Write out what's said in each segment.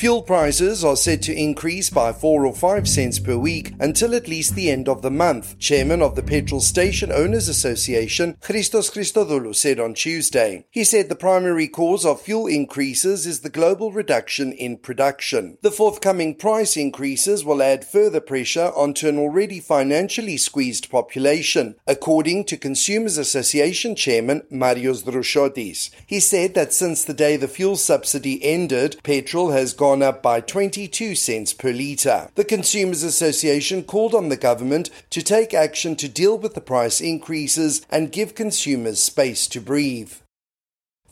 Fuel prices are said to increase by 4 or 5 cents per week until at least the end of the month, Chairman of the Petrol Station Owners Association, Christos Christodoulou, said on Tuesday. He said the primary cause of fuel increases is the global reduction in production. The forthcoming price increases will add further pressure onto an already financially squeezed population, according to Consumers Association Chairman Marios Drousiotis. He said that since the day the fuel subsidy ended, petrol has gone gone up by 22 cents per litre. The Consumers Association called on the government to take action to deal with the price increases and give consumers space to breathe.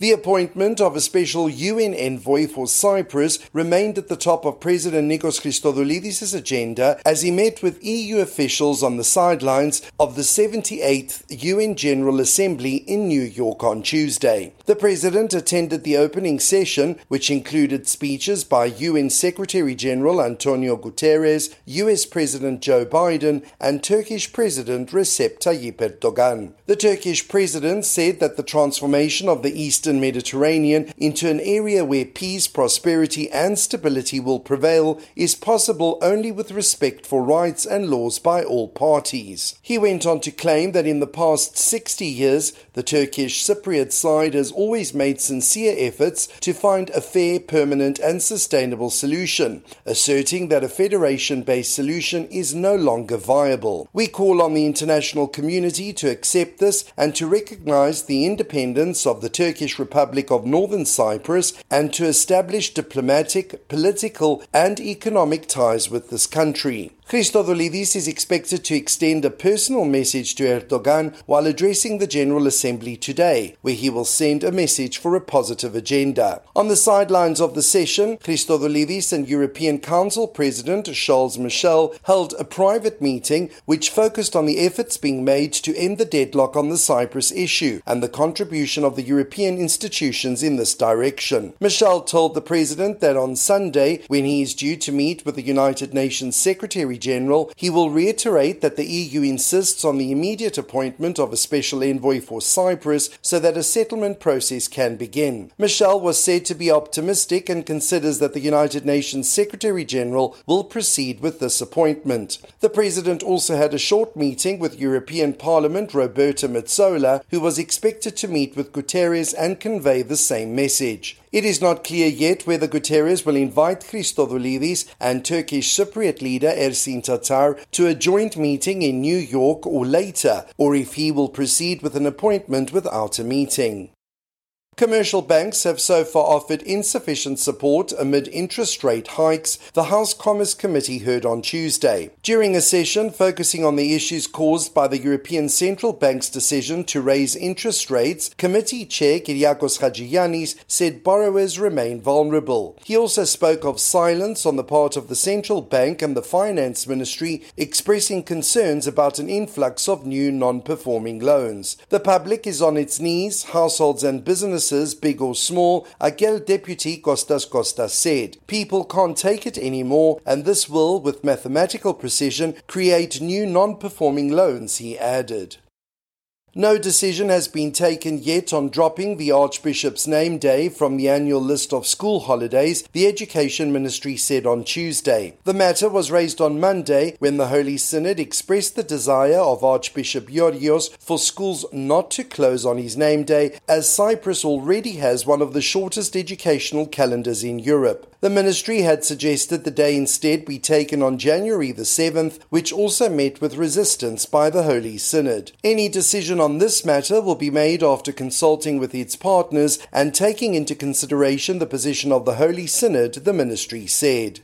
The appointment of a special UN envoy for Cyprus remained at the top of President Nikos Christodoulides' agenda as he met with EU officials on the sidelines of the 78th UN General Assembly in New York on Tuesday. The president attended the opening session, which included speeches by UN Secretary General Antonio Guterres, US President Joe Biden, and Turkish President Recep Tayyip Erdogan. The Turkish president said that the transformation of the Eastern Eastern Mediterranean into an area where peace, prosperity, and stability will prevail is possible only with respect for rights and laws by all parties. He went on to claim that in the past 60 years, the Turkish Cypriot side has always made sincere efforts to find a fair, permanent, and sustainable solution, asserting that a federation based solution is no longer viable. We call on the international community to accept this and to recognize the independence of the Turkish Republic of Northern Cyprus and to establish diplomatic, political, and economic ties with this country. Christodoulides is expected to extend a personal message to Erdogan while addressing the General Assembly today, where he will send a message for a positive agenda. On the sidelines of the session, Christodoulides and European Council President Charles Michel held a private meeting which focused on the efforts being made to end the deadlock on the Cyprus issue and the contribution of the European institutions in this direction. Michel told the president that on Sunday, when he is due to meet with the United Nations Secretary General, he will reiterate that the EU insists on the immediate appointment of a special envoy for Cyprus so that a settlement process can begin. Michel was said to be optimistic and considers that the United Nations Secretary General will proceed with this appointment. The president also had a short meeting with European Parliament Roberta Metsola, who was expected to meet with Guterres and convey the same message. It is not clear yet whether Guterres will invite Christodoulides and Turkish Cypriot leader Ersin Tatar to a joint meeting in New York or later, or if he will proceed with an appointment without a meeting. Commercial banks have so far offered insufficient support amid interest rate hikes, the House Commerce Committee heard on Tuesday. During a session focusing on the issues caused by the European Central Bank's decision to raise interest rates, Committee Chair Kyriakos Hadjiyannis said borrowers remain vulnerable. He also spoke of silence on the part of the Central Bank and the Finance Ministry, expressing concerns about an influx of new non performing loans. The public is on its knees, households and businesses businesses, big or small, Akel Deputy Costas Kostas said. People can't take it anymore, and this will, with mathematical precision, create new non performing loans, he added. No decision has been taken yet on dropping the Archbishop's name day from the annual list of school holidays, the Education Ministry said on Tuesday. The matter was raised on Monday when the Holy Synod expressed the desire of Archbishop Georgios for schools not to close on his name day, as Cyprus already has one of the shortest educational calendars in Europe. The ministry had suggested the day instead be taken on January the 7th, which also met with resistance by the Holy Synod. Any decision on this matter will be made after consulting with its partners and taking into consideration the position of the Holy Synod, the ministry said.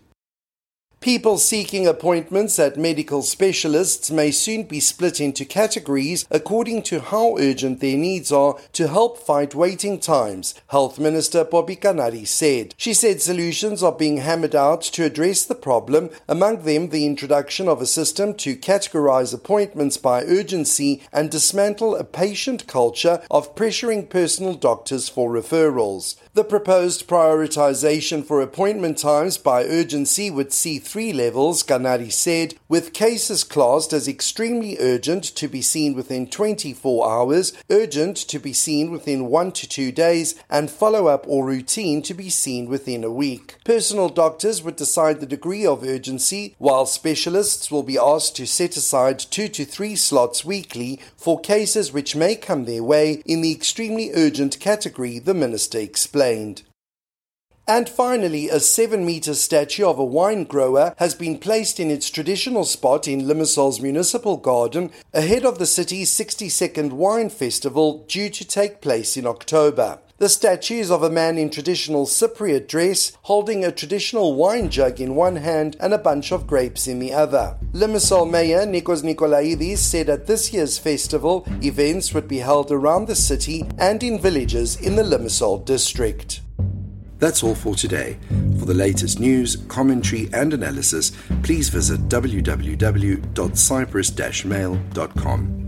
People seeking appointments at medical specialists may soon be split into categories according to how urgent their needs are to help fight waiting times, Health Minister Poppy Kanari said. She said solutions are being hammered out to address the problem, among them the introduction of a system to categorize appointments by urgency and dismantle a patient culture of pressuring personal doctors for referrals. The proposed prioritization for appointment times by urgency would see three levels, Kanari said, with cases classed as extremely urgent to be seen within 24 hours, urgent to be seen within one to two days, and follow up or routine to be seen within a week. Personal doctors would decide the degree of urgency, while specialists will be asked to set aside two to three slots weekly for cases which may come their way in the extremely urgent category, the minister explained. And finally, a 7 meter statue of a wine grower has been placed in its traditional spot in Limassol's municipal garden ahead of the city's 62nd Wine Festival due to take place in October. The statue is of a man in traditional Cypriot dress, holding a traditional wine jug in one hand and a bunch of grapes in the other. Limassol Mayor Nikos Nikolaidis said at this year's festival, events would be held around the city and in villages in the Limassol district. That's all for today. For the latest news, commentary, and analysis, please visit www.cyprus-mail.com.